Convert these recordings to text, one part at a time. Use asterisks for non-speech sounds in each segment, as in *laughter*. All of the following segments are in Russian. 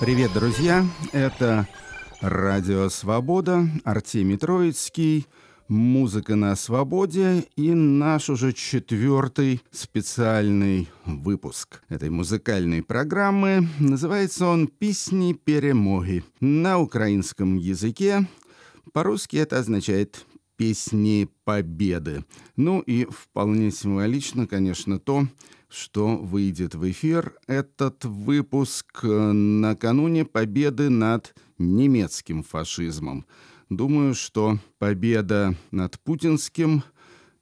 Привет, друзья! Это Радио Свобода, Артемий Троицкий, музыка на свободе и наш уже четвертый специальный выпуск этой музыкальной программы. Называется он «Песни перемоги» на украинском языке. По-русски это означает «песни победы». Ну и вполне символично, конечно, то, что выйдет в эфир этот выпуск э, накануне победы над немецким фашизмом. Думаю, что победа над путинским,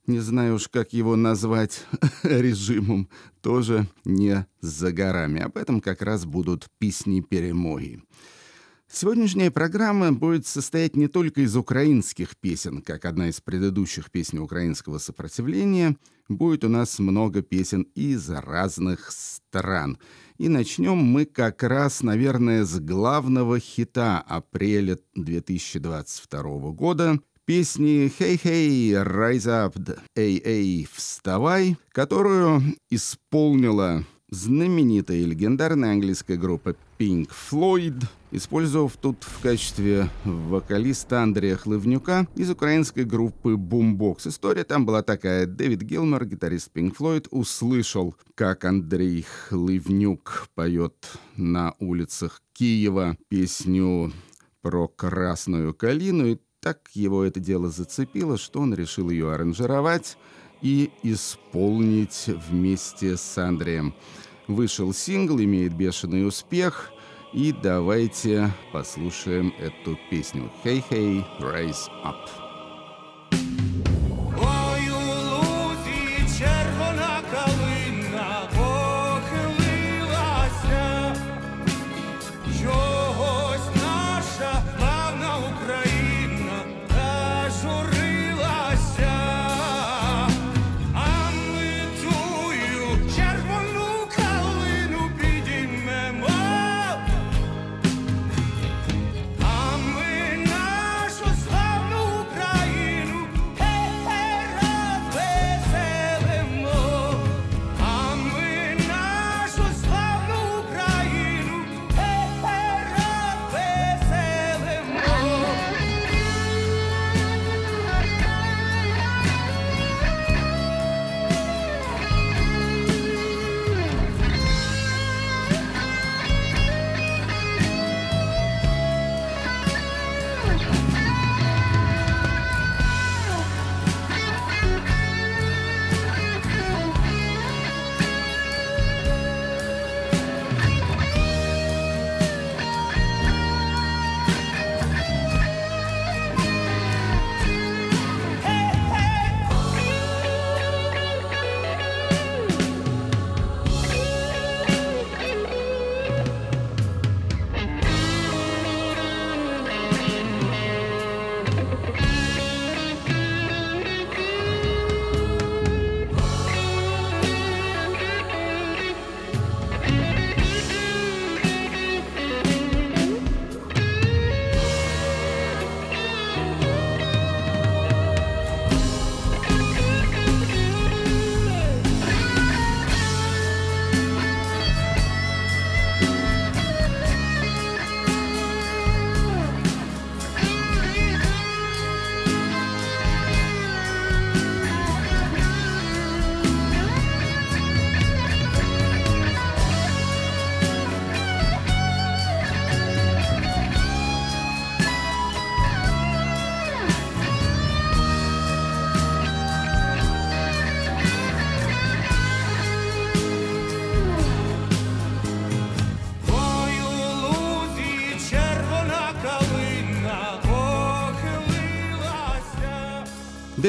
не знаю уж, как его назвать, *laughs* режимом, тоже не за горами. Об этом как раз будут песни-перемоги. Сегодняшняя программа будет состоять не только из украинских песен, как одна из предыдущих песен украинского сопротивления. Будет у нас много песен из разных стран. И начнем мы как раз, наверное, с главного хита апреля 2022 года песни «Hey, hey, rise up, эй, эй, вставай», которую исполнила знаменитая и легендарная английская группа Pink Floyd, использовав тут в качестве вокалиста Андрея Хлывнюка из украинской группы Boombox. История там была такая. Дэвид Гилмор, гитарист Pink Floyd, услышал, как Андрей Хлывнюк поет на улицах Киева песню про красную калину, и так его это дело зацепило, что он решил ее аранжировать и исполнить вместе с Андреем. Вышел сингл, имеет бешеный успех. И давайте послушаем эту песню. «Hey, hey, rise up».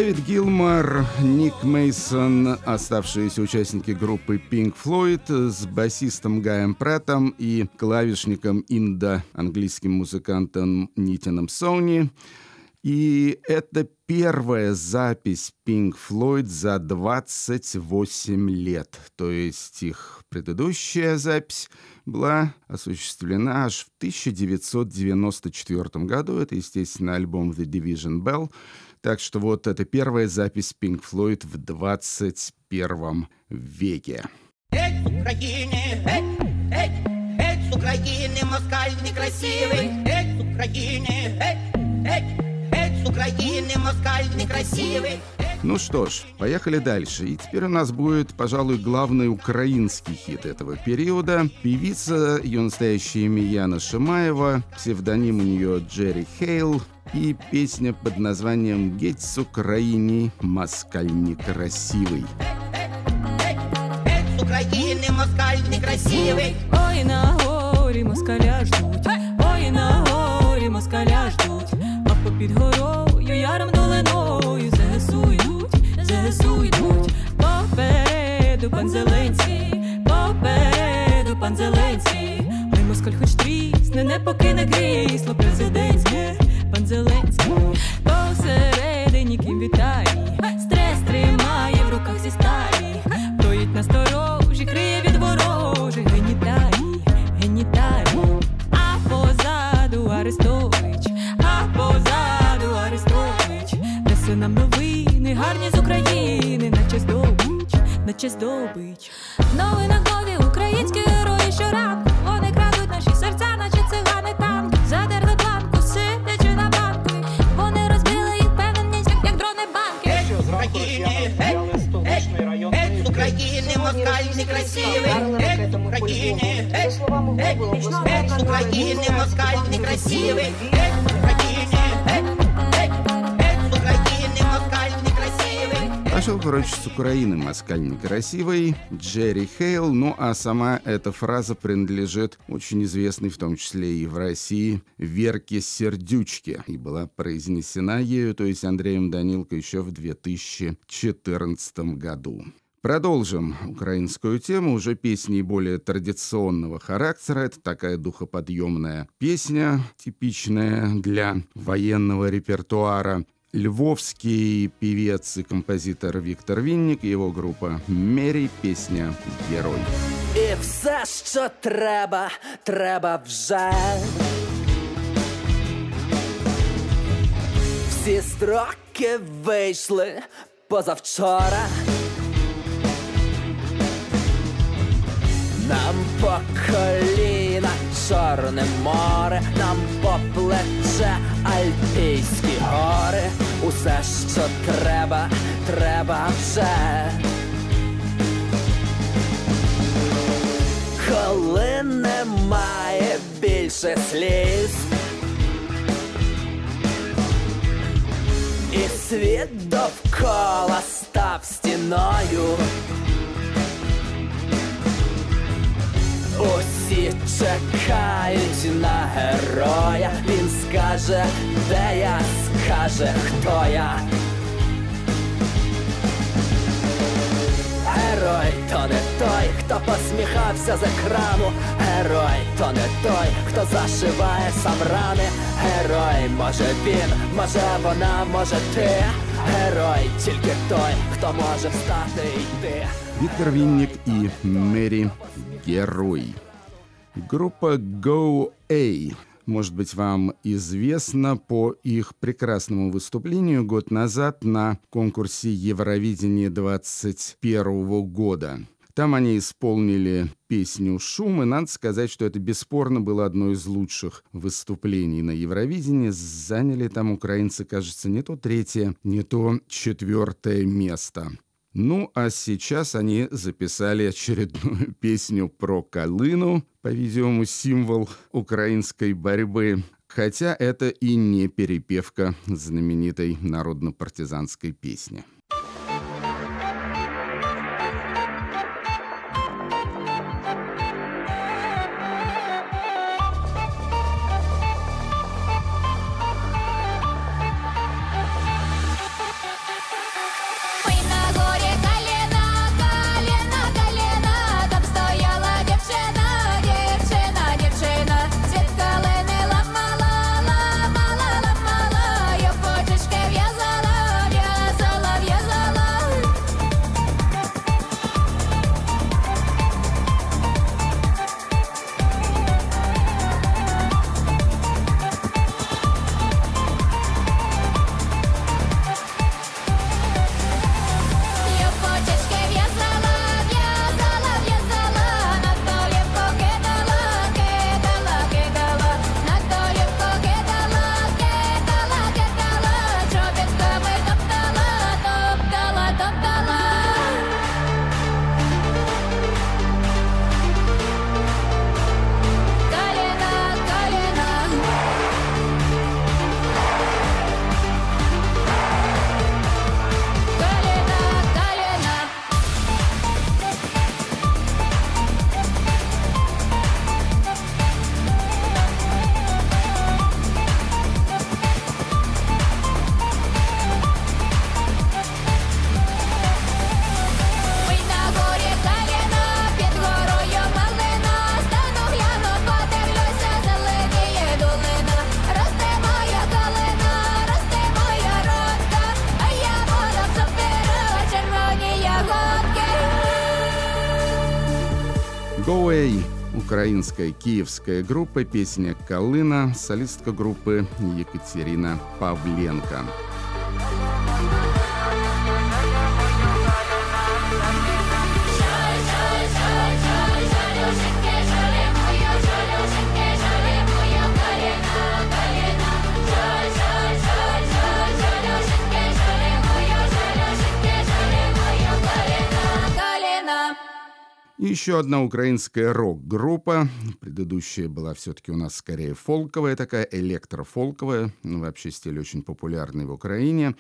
Дэвид Гилмор, Ник Мейсон, оставшиеся участники группы Pink Floyd с басистом Гаем Праттом и клавишником Инда, английским музыкантом Нитином Сони. И это первая запись Pink Floyd за 28 лет. То есть их предыдущая запись была осуществлена аж в 1994 году. Это, естественно, альбом The Division Bell — так что вот это первая запись Pink Floyd в 21 веке. Эй, Украине, эй, эй, эй, Украины москаль некрасивый, эй, с Украины, эй, эй, эй, с Украины москаль некрасивый. Ну что ж, поехали дальше. И теперь у нас будет, пожалуй, главный украинский хит этого периода. Певица, ее настоящее имя Яна Шимаева, псевдоним у нее Джерри Хейл, и песня под названием «Геть с Украины, москаль некрасивый». С Украины москаль некрасивый. Ой, на горі москаля ждуть, ой, на горі москаля ждуть, а попід горою яром долиною ЗСУ йдуть, Йдуть, попереду пан Зеленський, попереду пан Зеленський, Ми москаль хоч трісне, не покине крісло президентське, пан Зеленський, посередині ким вітає, наче здобич. Новина нові українські герої щоранку, вони крадуть наші серця, наче цигани танки, задерли планку, сидячи на банку, вони розбили їх певненість, як дрони банки. Що зранку росіяни взяли столичний район України москаль некрасивий, Вдарили ракетами по України, Пошел прочь с Украины москаль некрасивый, Джерри Хейл, ну а сама эта фраза принадлежит очень известной, в том числе и в России, Верке Сердючке, и была произнесена ею, то есть Андреем Данилко, еще в 2014 году. Продолжим украинскую тему, уже песней более традиционного характера. Это такая духоподъемная песня, типичная для военного репертуара Львовский певец и композитор Виктор Винник и его группа «Мери» песня «Герой». І все, що треба, треба вже. Всі строки вийшли позавчора. Нам по коліна Чорне море, нам по плече Альпійські гори. Усе, що треба, треба вже. Коли немає більше сліз, і світ довкола став стіною. Усі чекають на героя, він скаже, де я, скаже, хто я. Герой то не той, хто посміхався з екрану. Герой то не той, хто зашиває сам рани. Герой, може він, може вона, може ти. Герой тільки той, хто може встати і йти. Виктор Винник и Мэри Герой. Группа Go A. Может быть, вам известно по их прекрасному выступлению год назад на конкурсе Евровидения 2021 года. Там они исполнили песню «Шум», и надо сказать, что это бесспорно было одно из лучших выступлений на Евровидении. Заняли там украинцы, кажется, не то третье, не то четвертое место. Ну, а сейчас они записали очередную *laughs* песню про Колыну, по-видимому, символ украинской борьбы. Хотя это и не перепевка знаменитой народно-партизанской песни. Украинская киевская группа, песня «Колына», солистка группы Екатерина Павленко. Еще одна украинская рок-группа. Предыдущая была все-таки у нас скорее фолковая такая, электрофолковая. Ну, вообще стиль очень популярный в Украине.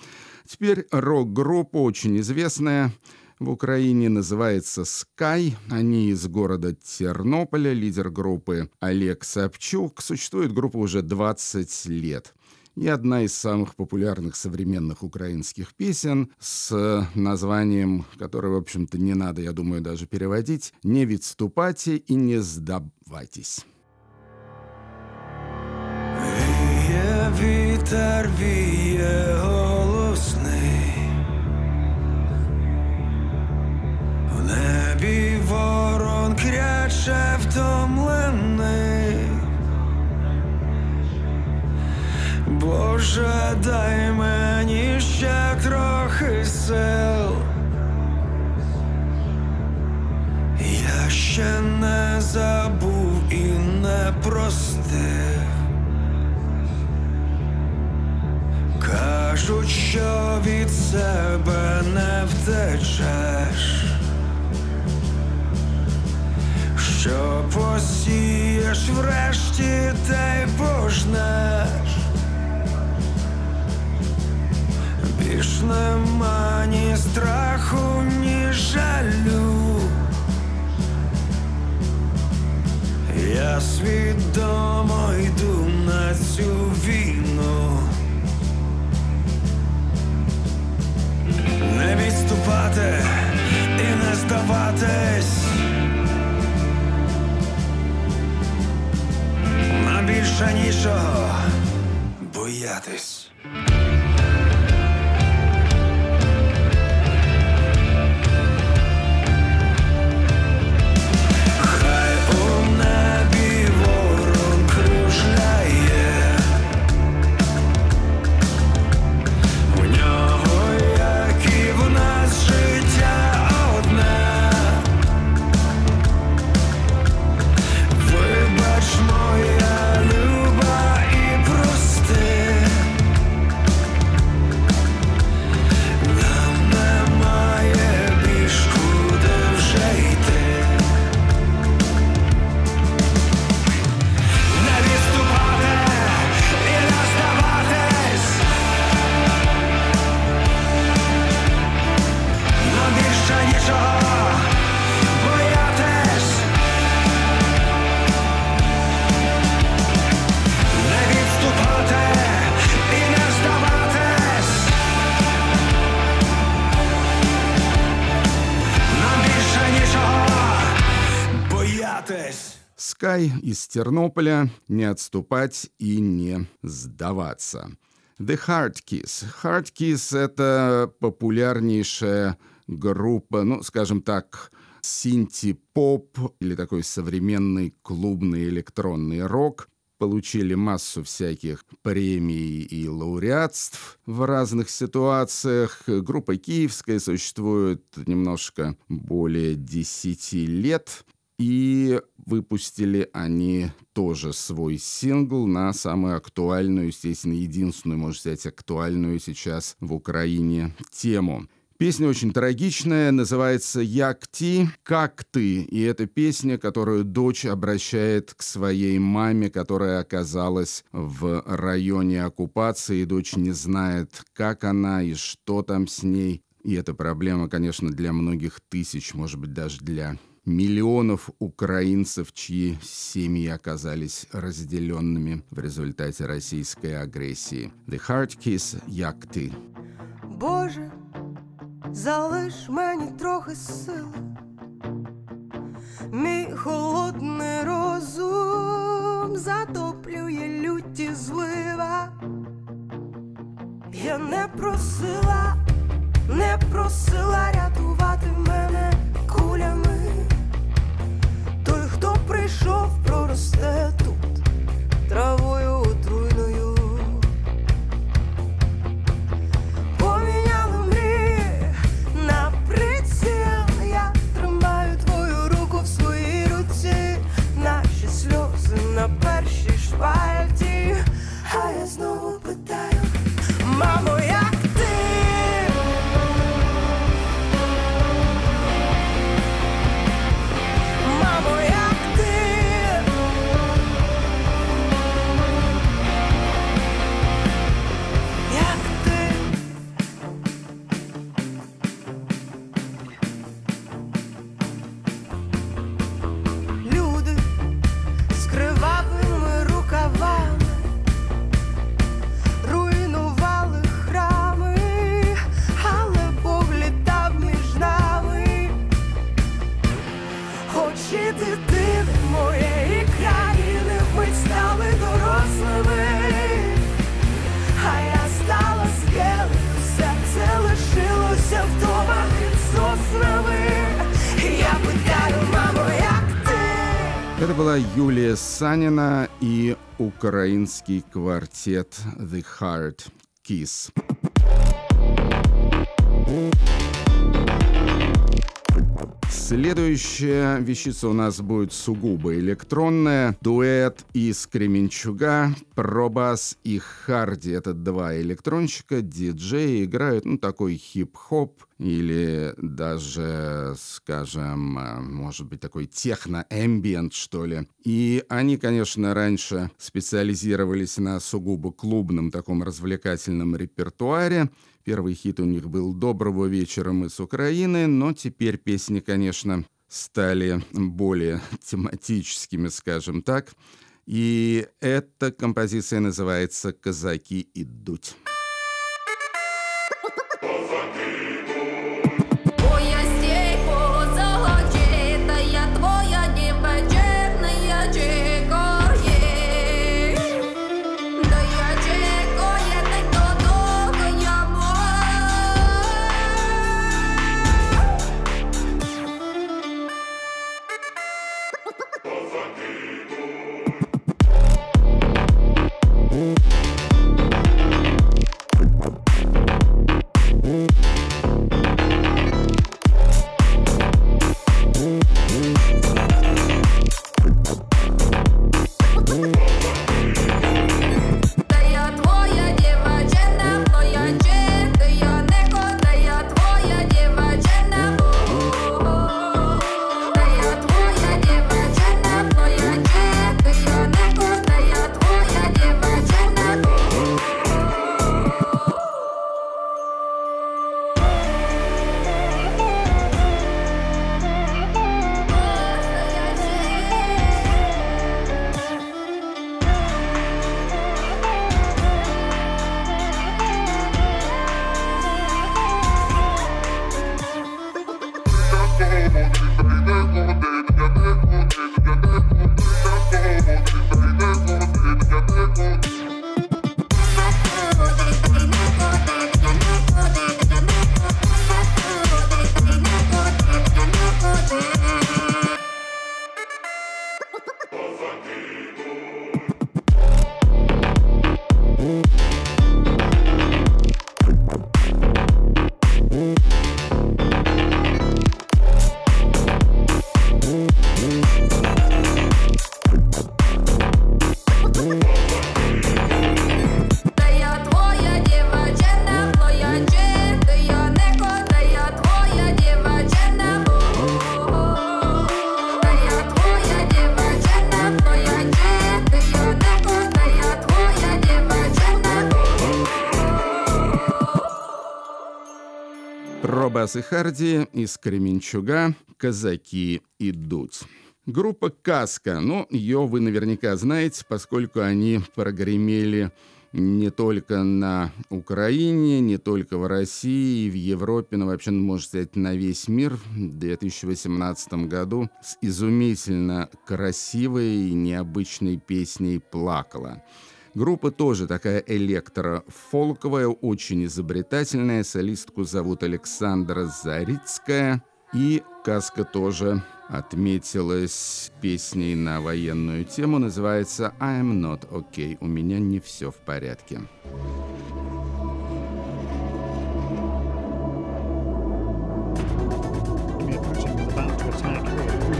Теперь рок-группа очень известная в Украине называется Sky. Они из города Тернополя. Лидер группы Олег Сапчук. Существует группа уже 20 лет и одна из самых популярных современных украинских песен с названием, которое, в общем-то, не надо, я думаю, даже переводить «Не відступайте и не сдавайтесь». Віє вітер, віє голосний, в небі ворон кряче втомлений. Боже, дай мені ще трохи сил. Я ще не забув і не простив. Кажуть, що від себе не втечеш, що посієш врешті, те й пожнеш. Більш нема ні страху, ні жалю. Я свідомо йду на цю війну. Не відступати і не здаватись. Нам більше нічого боятись. Скай из Тернополя «Не отступать и не сдаваться». The Hard Kiss. Hard Kiss — это популярнейшая группа, ну, скажем так, синти-поп или такой современный клубный электронный рок. Получили массу всяких премий и лауреатств в разных ситуациях. Группа киевская существует немножко более 10 лет. И выпустили они тоже свой сингл на самую актуальную, естественно, единственную, можно сказать, актуальную сейчас в Украине тему. Песня очень трагичная, называется «Як ти, как ты». И это песня, которую дочь обращает к своей маме, которая оказалась в районе оккупации. И дочь не знает, как она и что там с ней. И это проблема, конечно, для многих тысяч, может быть, даже для миллионов украинцев, чьи семьи оказались разделенными в результате российской агрессии. The Hard Kiss «Як ти». Боже, залиш мені трохи сили, мій холодний розум затоплює люті злива. Я не просила, не просила рятувати прийшов, проросте тут травою. Юлия Санина и украинский квартет The Heart Kiss. Следующая вещица у нас будет сугубо электронная. Дуэт из Кременчуга, Пробас и Харди. Это два электронщика, диджеи, играют, ну, такой хип-хоп или даже, скажем, э, может быть, такой техно-эмбиент, что ли. И они, конечно, раньше специализировались на сугубо клубном таком развлекательном репертуаре. Первый хит у них был «Доброго вечера, мы с Украины», но теперь песни, конечно, стали более тематическими, скажем так. И эта композиция называется «Казаки идут». Та Пробас и Харди из Кременчуга «Казаки идут». Группа «Каска», ну, ее вы наверняка знаете, поскольку они прогремели не только на Украине, не только в России, в Европе, но вообще, ну, можно сказать, на весь мир в 2018 году с изумительно красивой и необычной песней «Плакала». Группа тоже такая электро-фолковая, очень изобретательная. Солистку зовут Александра Зарицкая. И Каска тоже отметилась песней на военную тему. Называется «I'm not okay». У меня не все в порядке.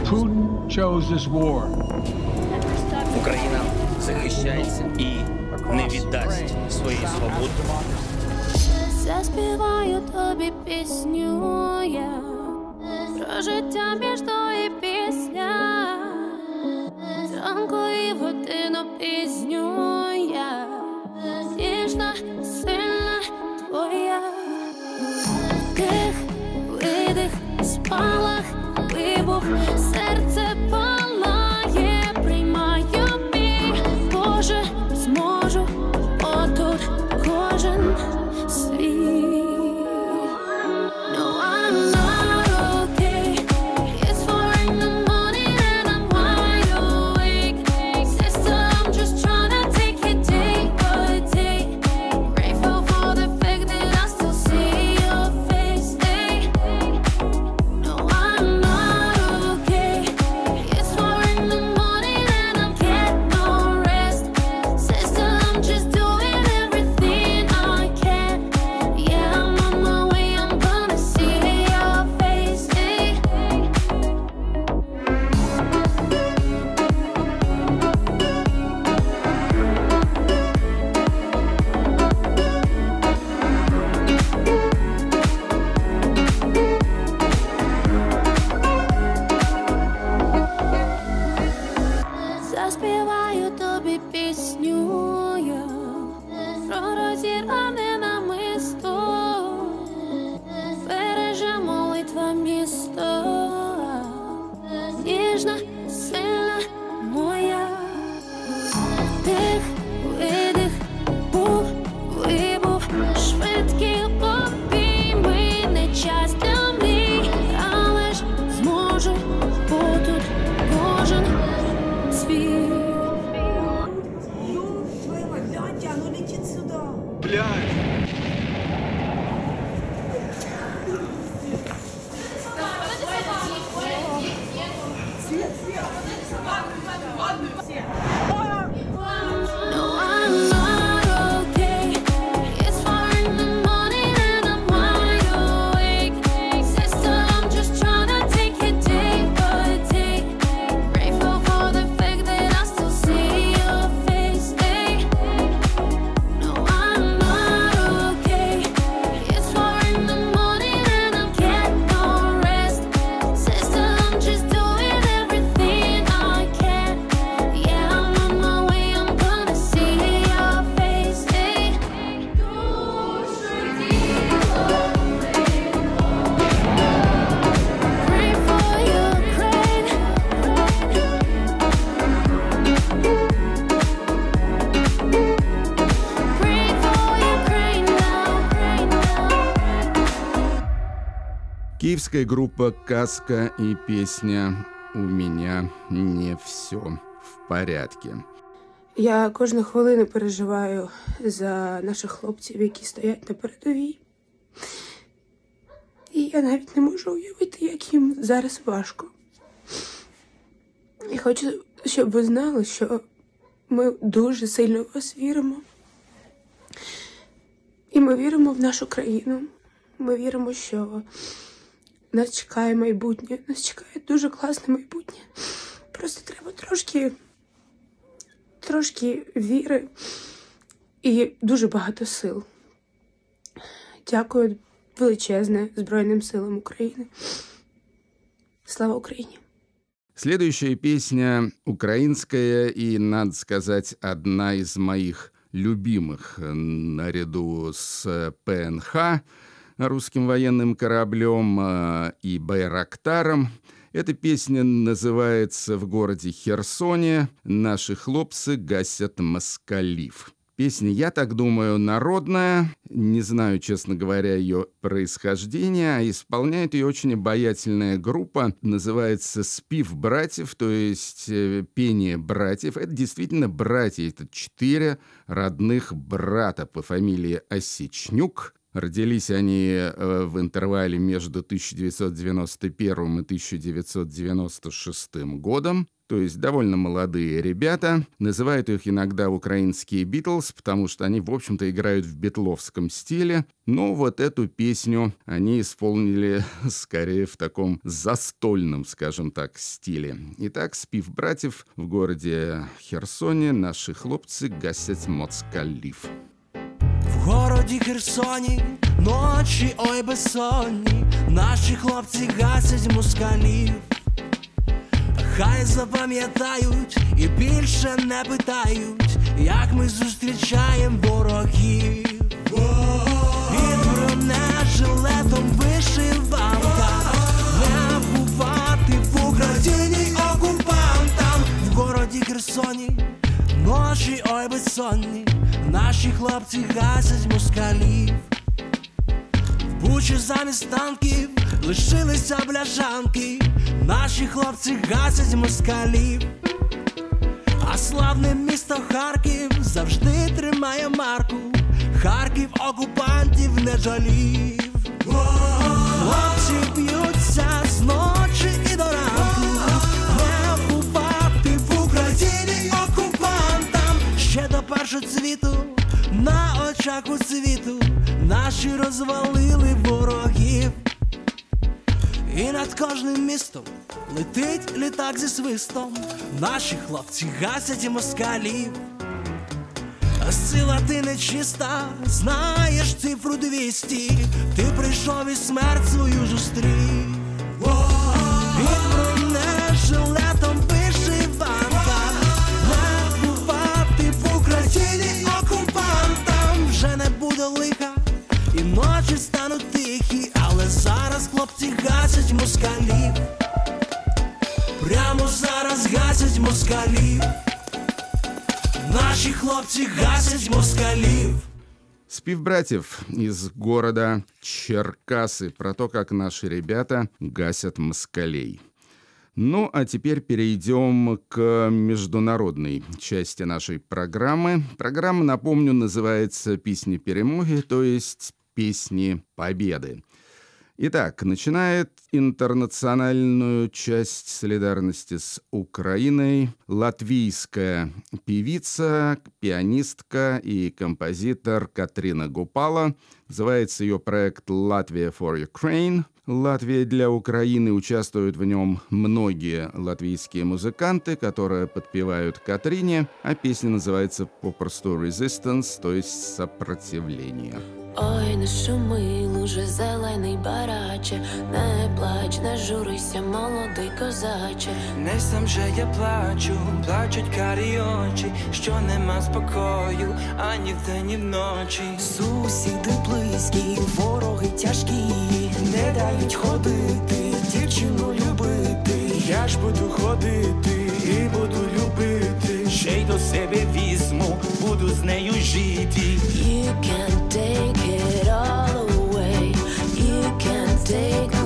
Putin chose this war. Захищається і не віддасть своєї свободи. Заспіваю тобі пісню я про життя між і пісня. Зранку і годину пізню я ніжна, сильна твоя. Вдих, видих, спалах, вибух, серце Киевская группа «Каска» и песня «У меня не все в порядке». Я кожну хвилину переживаю за наших хлопців, які стоять на передовій. І я навіть не можу уявити, як їм зараз важко. І хочу, щоб ви знали, що ми дуже сильно в вас віримо. І ми віримо в нашу країну. Ми віримо, що нас чекає майбутнє. Нас чекає дуже класне майбутнє. Просто треба трошки трошки віри і дуже багато сил. Дякую величезне Збройним силам України. Слава Україні! Следующая песня украинская и, надо сказать, одна из моих любимых э, наряду с э, ПНХ, Русским военным кораблем э, и Байрактаром. Эта песня называется «В городе Херсоне наши хлопцы гасят москалив». Песня, я так думаю, народная. Не знаю, честно говоря, ее происхождение. А исполняет ее очень обаятельная группа. Называется «Спив братьев», то есть э, пение братьев. Это действительно братья. Это четыре родных брата по фамилии Осечнюк. Родились они э, в интервале между 1991 и 1996 годом. То есть довольно молодые ребята. Называют их иногда украинские Битлз, потому что они, в общем-то, играют в битловском стиле. Но вот эту песню они исполнили *laughs* скорее в таком застольном, скажем так, стиле. Итак, спив братьев в городе Херсоне наши хлопцы гасят моцкалив. В городі Херсоні ночі ой безсонні, наші хлопці гасять москалів. Хай запам'ятають і більше не питають, як ми зустрічаємо ворогів. Під бронежилетом вишиванка, не бувати в Україні окупантам в городі Херсоні. Ночі ой безсонні, наші хлопці гасять москалів. В Бучі замість танків лишилися бляшанки, наші хлопці гасять москалів. А славне місто Харків завжди тримає марку. Харків окупантів не жалів. Хлопці б'ються ще цвіту, на очах у світу наші розвалили ворогів. І над кожним містом летить літак зі свистом. Наші хлопці гасять і москалів. Сила ти нечиста, знаєш цифру 200 Ти прийшов і смерть свою зустрів. тихі, але зараз хлопці гасять москалів. Прямо з москалів. Наші хлопці гасять москалів. Спив братьев из города Черкасы про то, как наши ребята гасят москалей. Ну, а теперь перейдем к международной части нашей программы. Программа, напомню, называется «Песни перемоги», то есть «Песни победы». Итак, начинает интернациональную часть солидарности с Украиной латвийская певица, пианистка и композитор Катрина Гупала. Называется ее проект «Латвия for Ukraine». Латвия для Украины участвуют в нем многие латвийские музыканты, которые подпевают Катрине, а песня называется попросту «Resistance», то есть «Сопротивление». Ой, не шуми, луже зелений бараче, не плач, не журися, молодий козаче. Не сам же я плачу, плачуть карі очі, що нема спокою, ані вдень, ні вночі. Сусіди близькі, вороги тяжкі, не дають ходити, дівчину любити. Я ж буду ходити і буду любити. Ще й до себе візьму, буду з нею жити. You can take it all away. You can take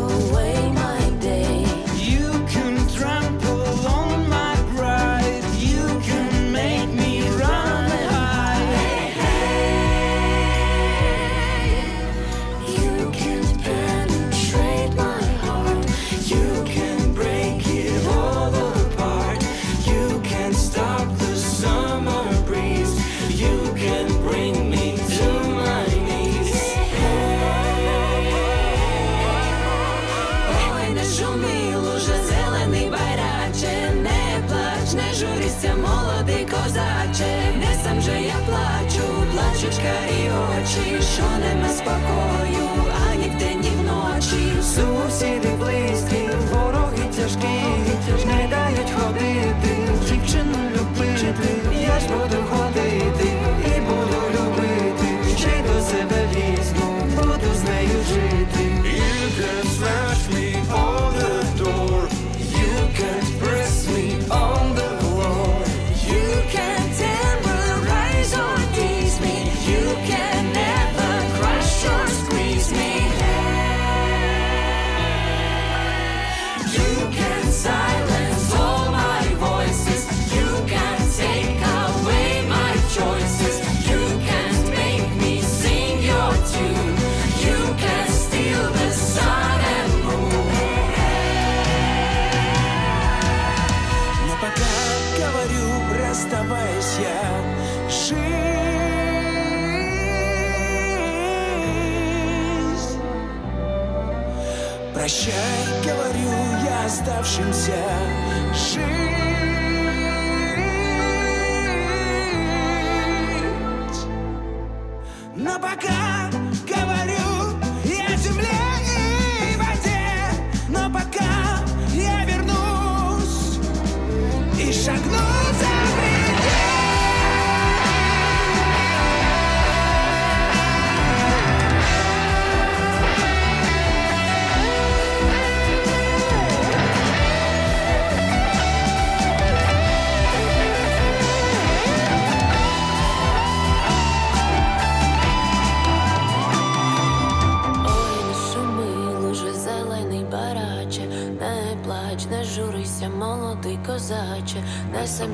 Прощай, говорю я оставшимся,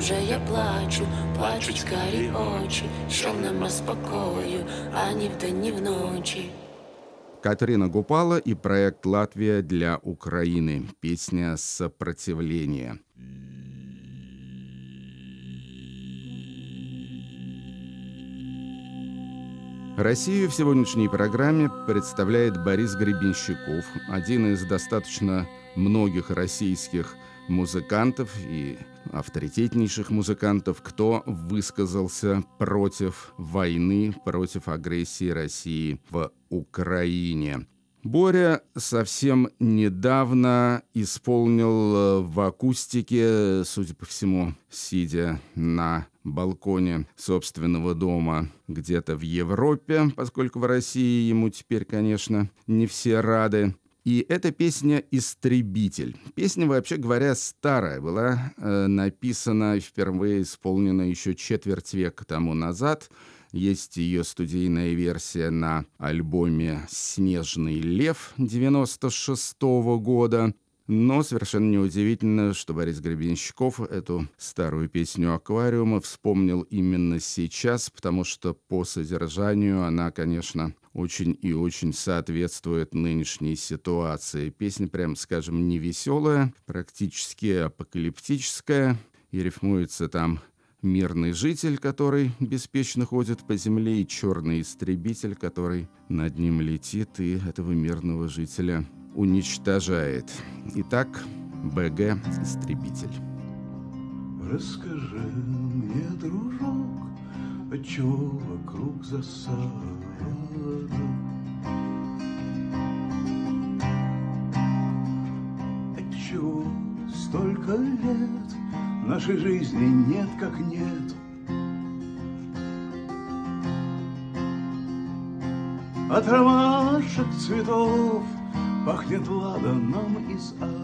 не сам же я плачу, плачуть карі очі, що нема спокою, ані вдень, ні вночі. Катерина Гупала и проект «Латвия для Украины». Песня «Сопротивление». Россию в сегодняшней программе представляет Борис Гребенщиков, один из достаточно многих российских музыкантов и авторитетнейших музыкантов, кто высказался против войны, против агрессии России в Украине. Боря совсем недавно исполнил э, в акустике, судя по всему, сидя на балконе собственного дома где-то в Европе, поскольку в России ему теперь, конечно, не все рады, И эта песня «Истребитель». Песня, вообще говоря, старая, была э, написана впервые исполнена еще четверть века тому назад. Есть ее студийная версия на альбоме «Снежный лев» 96 года. Но совершенно неудивительно, что Борис Гребенщиков эту старую песню «Аквариума» вспомнил именно сейчас, потому что по содержанию она, конечно, очень и очень соответствует нынешней ситуации. Песня, прям скажем, не веселая, практически апокалиптическая, и рифмуется там мирный житель, который беспечно ходит по земле, и черный истребитель, который над ним летит и этого мирного жителя уничтожает. Итак, БГ «Истребитель». Расскажи мне, дружок, отчего вокруг засада? Отчего столько лет нашей жизни нет как нет? От ромашек цветов пахнет ладаном из ада.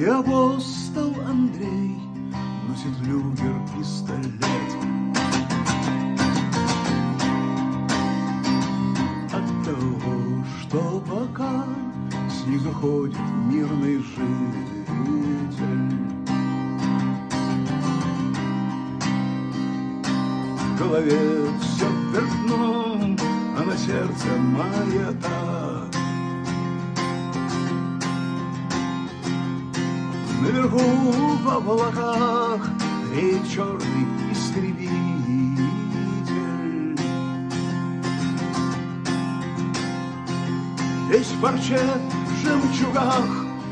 И апостол Андрей носит люгер пистолет. От того, что пока снизу ходит мирный житель. В голове все вверх дном, а на сердце маята. Наверху облаках реет черный истребитель. Весь в парче жемчугах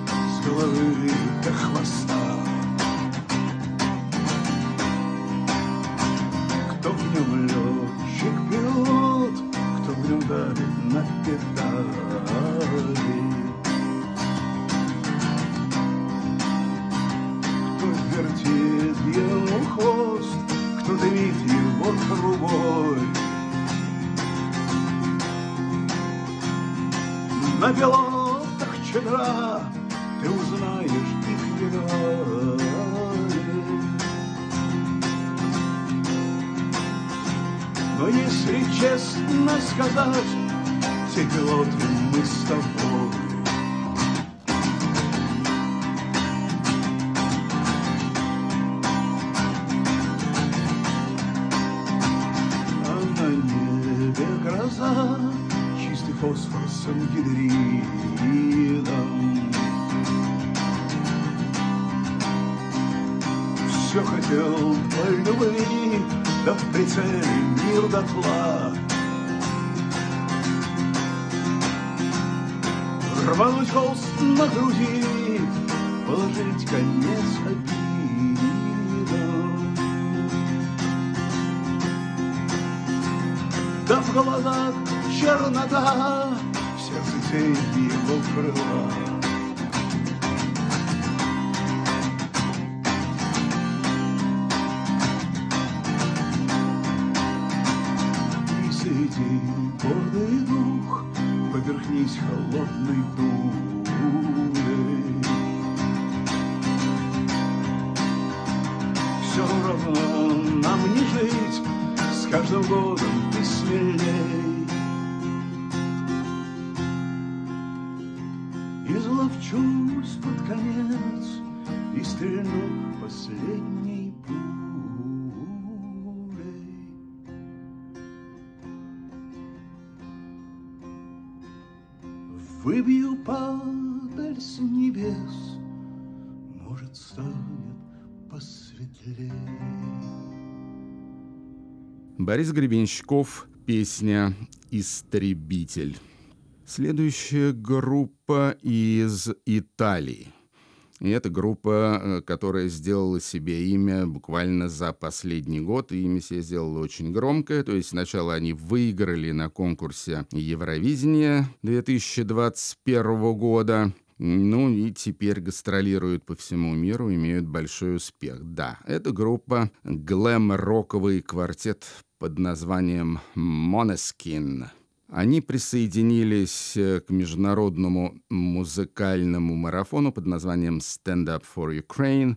с головы до хвоста. Его трубой. На пилотах чедра ты узнаешь их герои. Но если честно сказать, все пилоты мы с тобой. Фосфор с ангидридом. Все хотел по любви, да в прицеле мир дотла. Рвануть холст на груди, положить конец обидам. Да в глазах чернота, в сердце тень последней пулей. Выбью падаль с небес, может, станет посветлее. Борис Гребенщиков, песня «Истребитель». Следующая группа из Италии. И это группа, э, которая сделала себе имя буквально за последний год. И имя себе сделала очень громкое. То есть сначала они выиграли на конкурсе Евровидения 2021 года. Ну и теперь гастролируют по всему миру, имеют большой успех. Да, это группа глэм-роковый квартет под названием «Måneskin». Они присоединились э, к международному музыкальному марафону под названием «Stand Up for Ukraine»,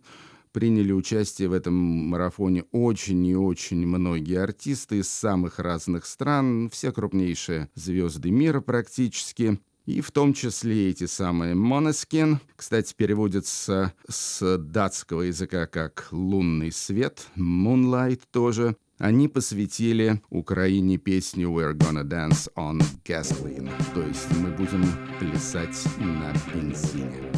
приняли участие в этом марафоне очень и очень многие артисты из самых разных стран, все крупнейшие звезды мира практически. И в том числе эти самые Måneskin, кстати, переводится с датского языка как «лунный свет», «moonlight» тоже. Они посвятили Украине песню «We're gonna dance on gasoline», то есть мы будем плясать на бензине.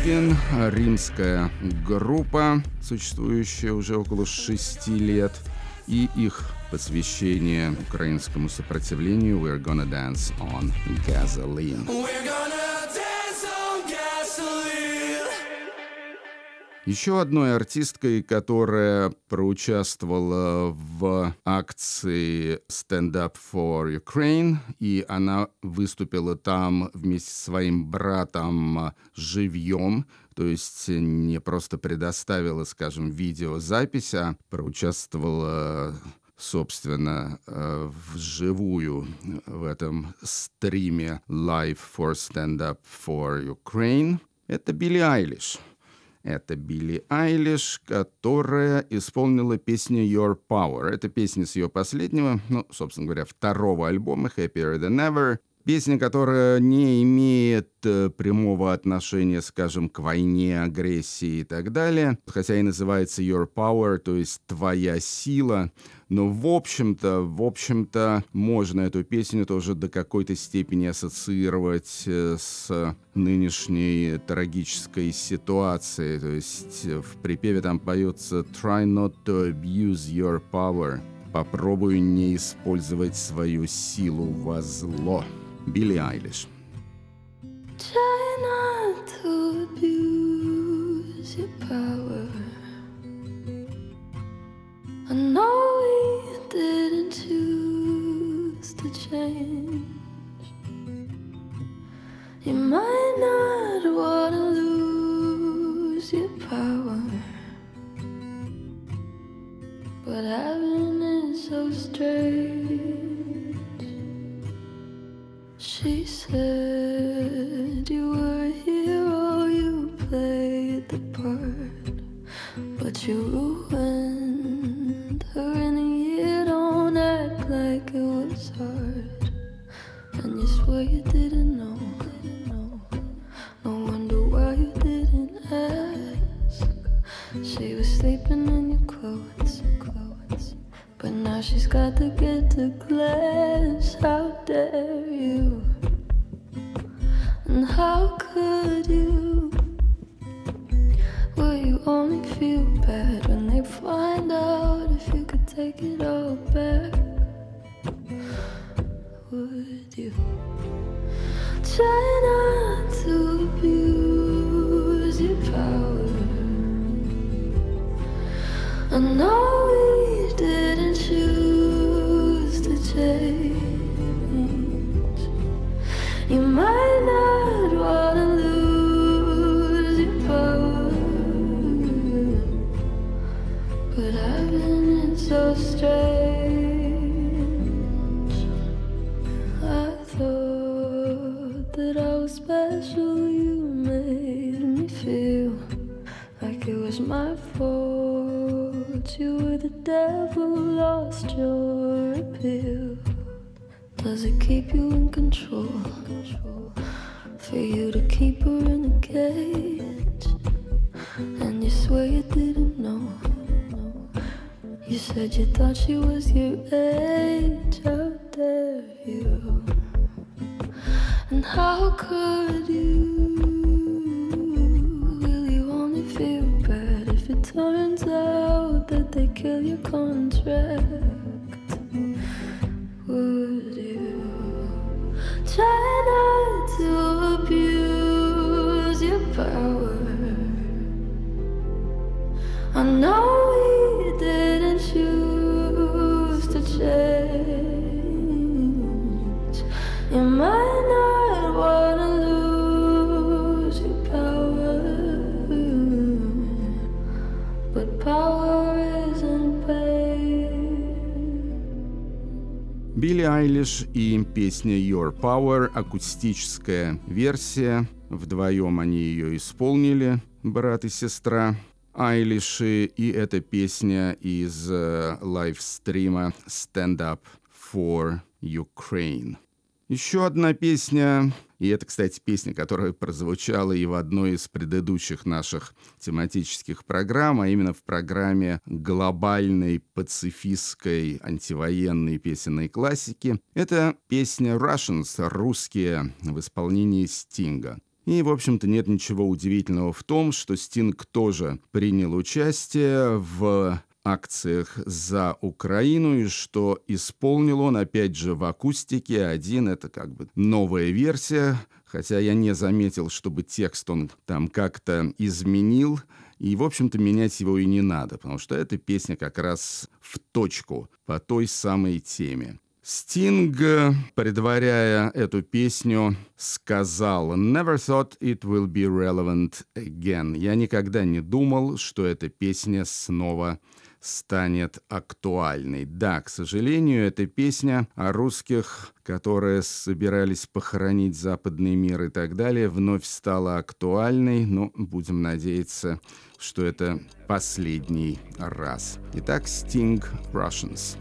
Моноскин — римская группа, существующая уже около шести лет, и их посвящение украинскому сопротивлению «We're gonna dance on gasoline». We're gonna Еще одной артисткой, которая проучаствовала в акции Stand Up for Ukraine, и она выступила там вместе со своим братом живьем, то есть не просто предоставила, скажем, видеозапись, а проучаствовала собственно, э, вживую в этом стриме Live for Stand Up for Ukraine, это Билли Айлиш. Это Билли Айлиш, которая исполнила песню Your Power. Это песня с ее последнего, ну, собственно говоря, второго альбома Happier Than Ever. Песня, которая не имеет э, прямого отношения, скажем, к войне, агрессии и так далее, хотя и называется Your Power, то есть твоя сила. Но в общем-то, в общем-то, можно эту песню тоже до какой-то степени ассоциировать э, с нынешней трагической ситуацией. То есть э, в припеве там поется «Try not to abuse your power». Попробуй не использовать свою силу во зло. Billie Eilish. Try not to abuse your power. I know we didn't choose to change. You might not want to lose your power, but heaven is so strange. She said For you to keep her in a cage, and you swear you didn't know. You said you thought she was your age. How dare you? And how could you? Will you only feel bad if it turns out that they kill your contract? Айлиш и песня Your Power, акустическая версия. Вдвоем они ее исполнили, брат и сестра. Айлиши, и эта песня из э, лайвстрима Stand Up for Ukraine. Еще одна песня, и это, кстати, песня, которая прозвучала и в одной из предыдущих наших тематических программ, а именно в программе глобальной пацифистской антивоенной песенной классики. Это песня Russians, русские, в исполнении Стинга. И, в общем-то, нет ничего удивительного в том, что Стинг тоже принял участие в акциях за Украину, и что исполнил он, опять же, в акустике один. Это как бы новая версия, хотя я не заметил, чтобы текст он там как-то изменил. И, в общем-то, менять его и не надо, потому что эта песня как раз в точку по той самой теме. Стинг, предваряя эту песню, сказал «Never thought it will be relevant again». Я никогда не думал, что эта песня снова станет актуальной. Да, к сожалению, эта песня о русских, которые собирались похоронить западный мир и так далее, вновь стала актуальной, но будем надеяться, что это последний раз. Итак, Sting Russians.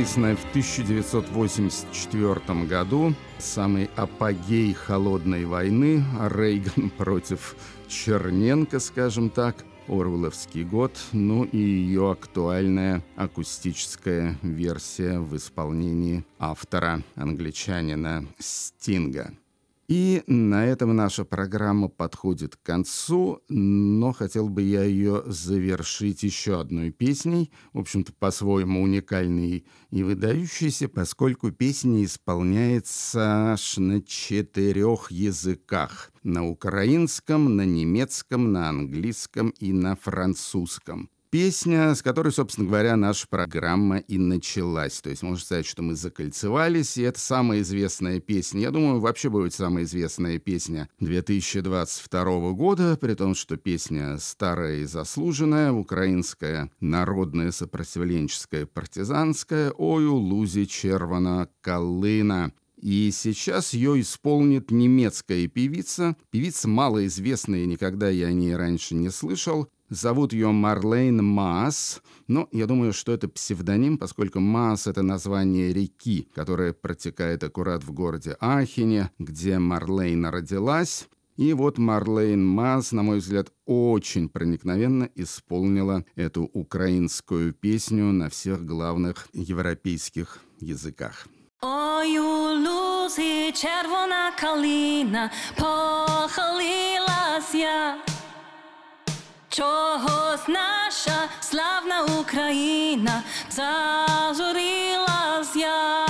Написанная в 1984 году, самый апогей холодной войны, Рейган *laughs* против Черненко, скажем так, Орвеловский год, ну и ее актуальная акустическая версия в исполнении автора, англичанина Стинга. И на этом наша программа подходит к концу, но хотел бы я ее завершить еще одной песней, в общем-то, по-своему уникальной и выдающейся, поскольку песня исполняется аж на четырех языках. На украинском, на немецком, на английском и на французском. Песня, с которой, собственно говоря, наша программа и началась. То есть можно сказать, что мы закольцевались, и это самая известная песня. Я думаю, вообще будет самая известная песня 2022 года, при том, что песня старая и заслуженная, украинская, народная, сопротивленческая, партизанская «Ой, у лузі червона калина». И сейчас ее исполнит немецкая певица. Певица малоизвестная, никогда я о ней раньше не слышал. Зовут ее Марлейн Маас, но я думаю, что это псевдоним, поскольку Маас — это название реки, которая протекает аккурат в городе Ахене, где Марлейн родилась. И вот Марлейн Маас, на мой взгляд, очень проникновенно исполнила эту украинскую песню на всех главных европейских языках. Ой, у лузі червона калина похилилась я. Чогось наша славна Україна зажурилась я.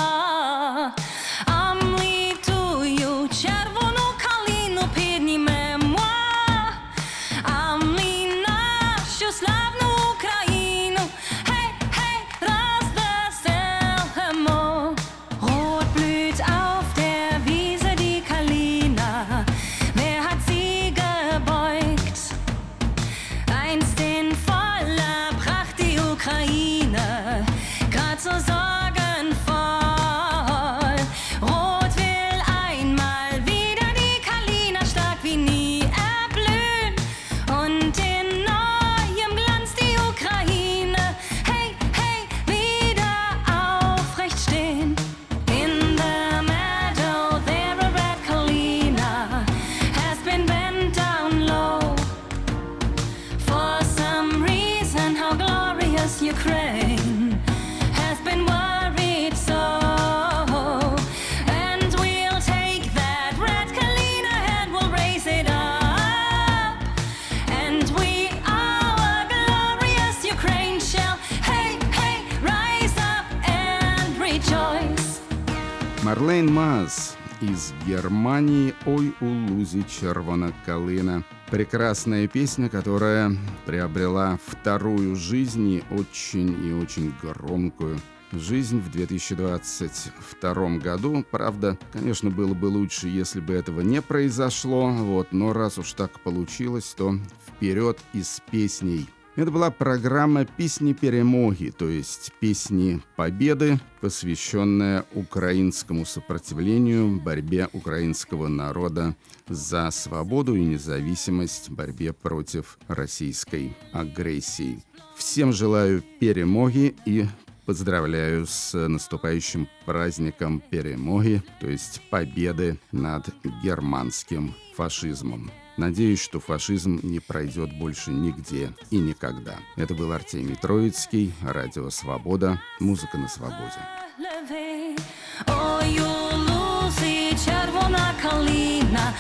Марлейн Маас из Германии «Ой, у лузи червона калина». Прекрасная песня, которая приобрела вторую жизнь и очень и очень громкую жизнь в 2022 году. Правда, конечно, было бы лучше, если бы этого не произошло, вот, но раз уж так получилось, то вперед и с песней. Это была программа «Песни перемоги», то есть «Песни победы», посвященная украинскому сопротивлению, борьбе украинского народа за свободу и независимость, борьбе против российской агрессии. Всем желаю перемоги и поздравляю с наступающим праздником перемоги, то есть победы над германским фашизмом. Надеюсь, что фашизм не пройдет больше нигде и никогда. Это был Артемий Троицкий, Радио Свобода, Музыка на свободе. Ой, улузи, червона калина,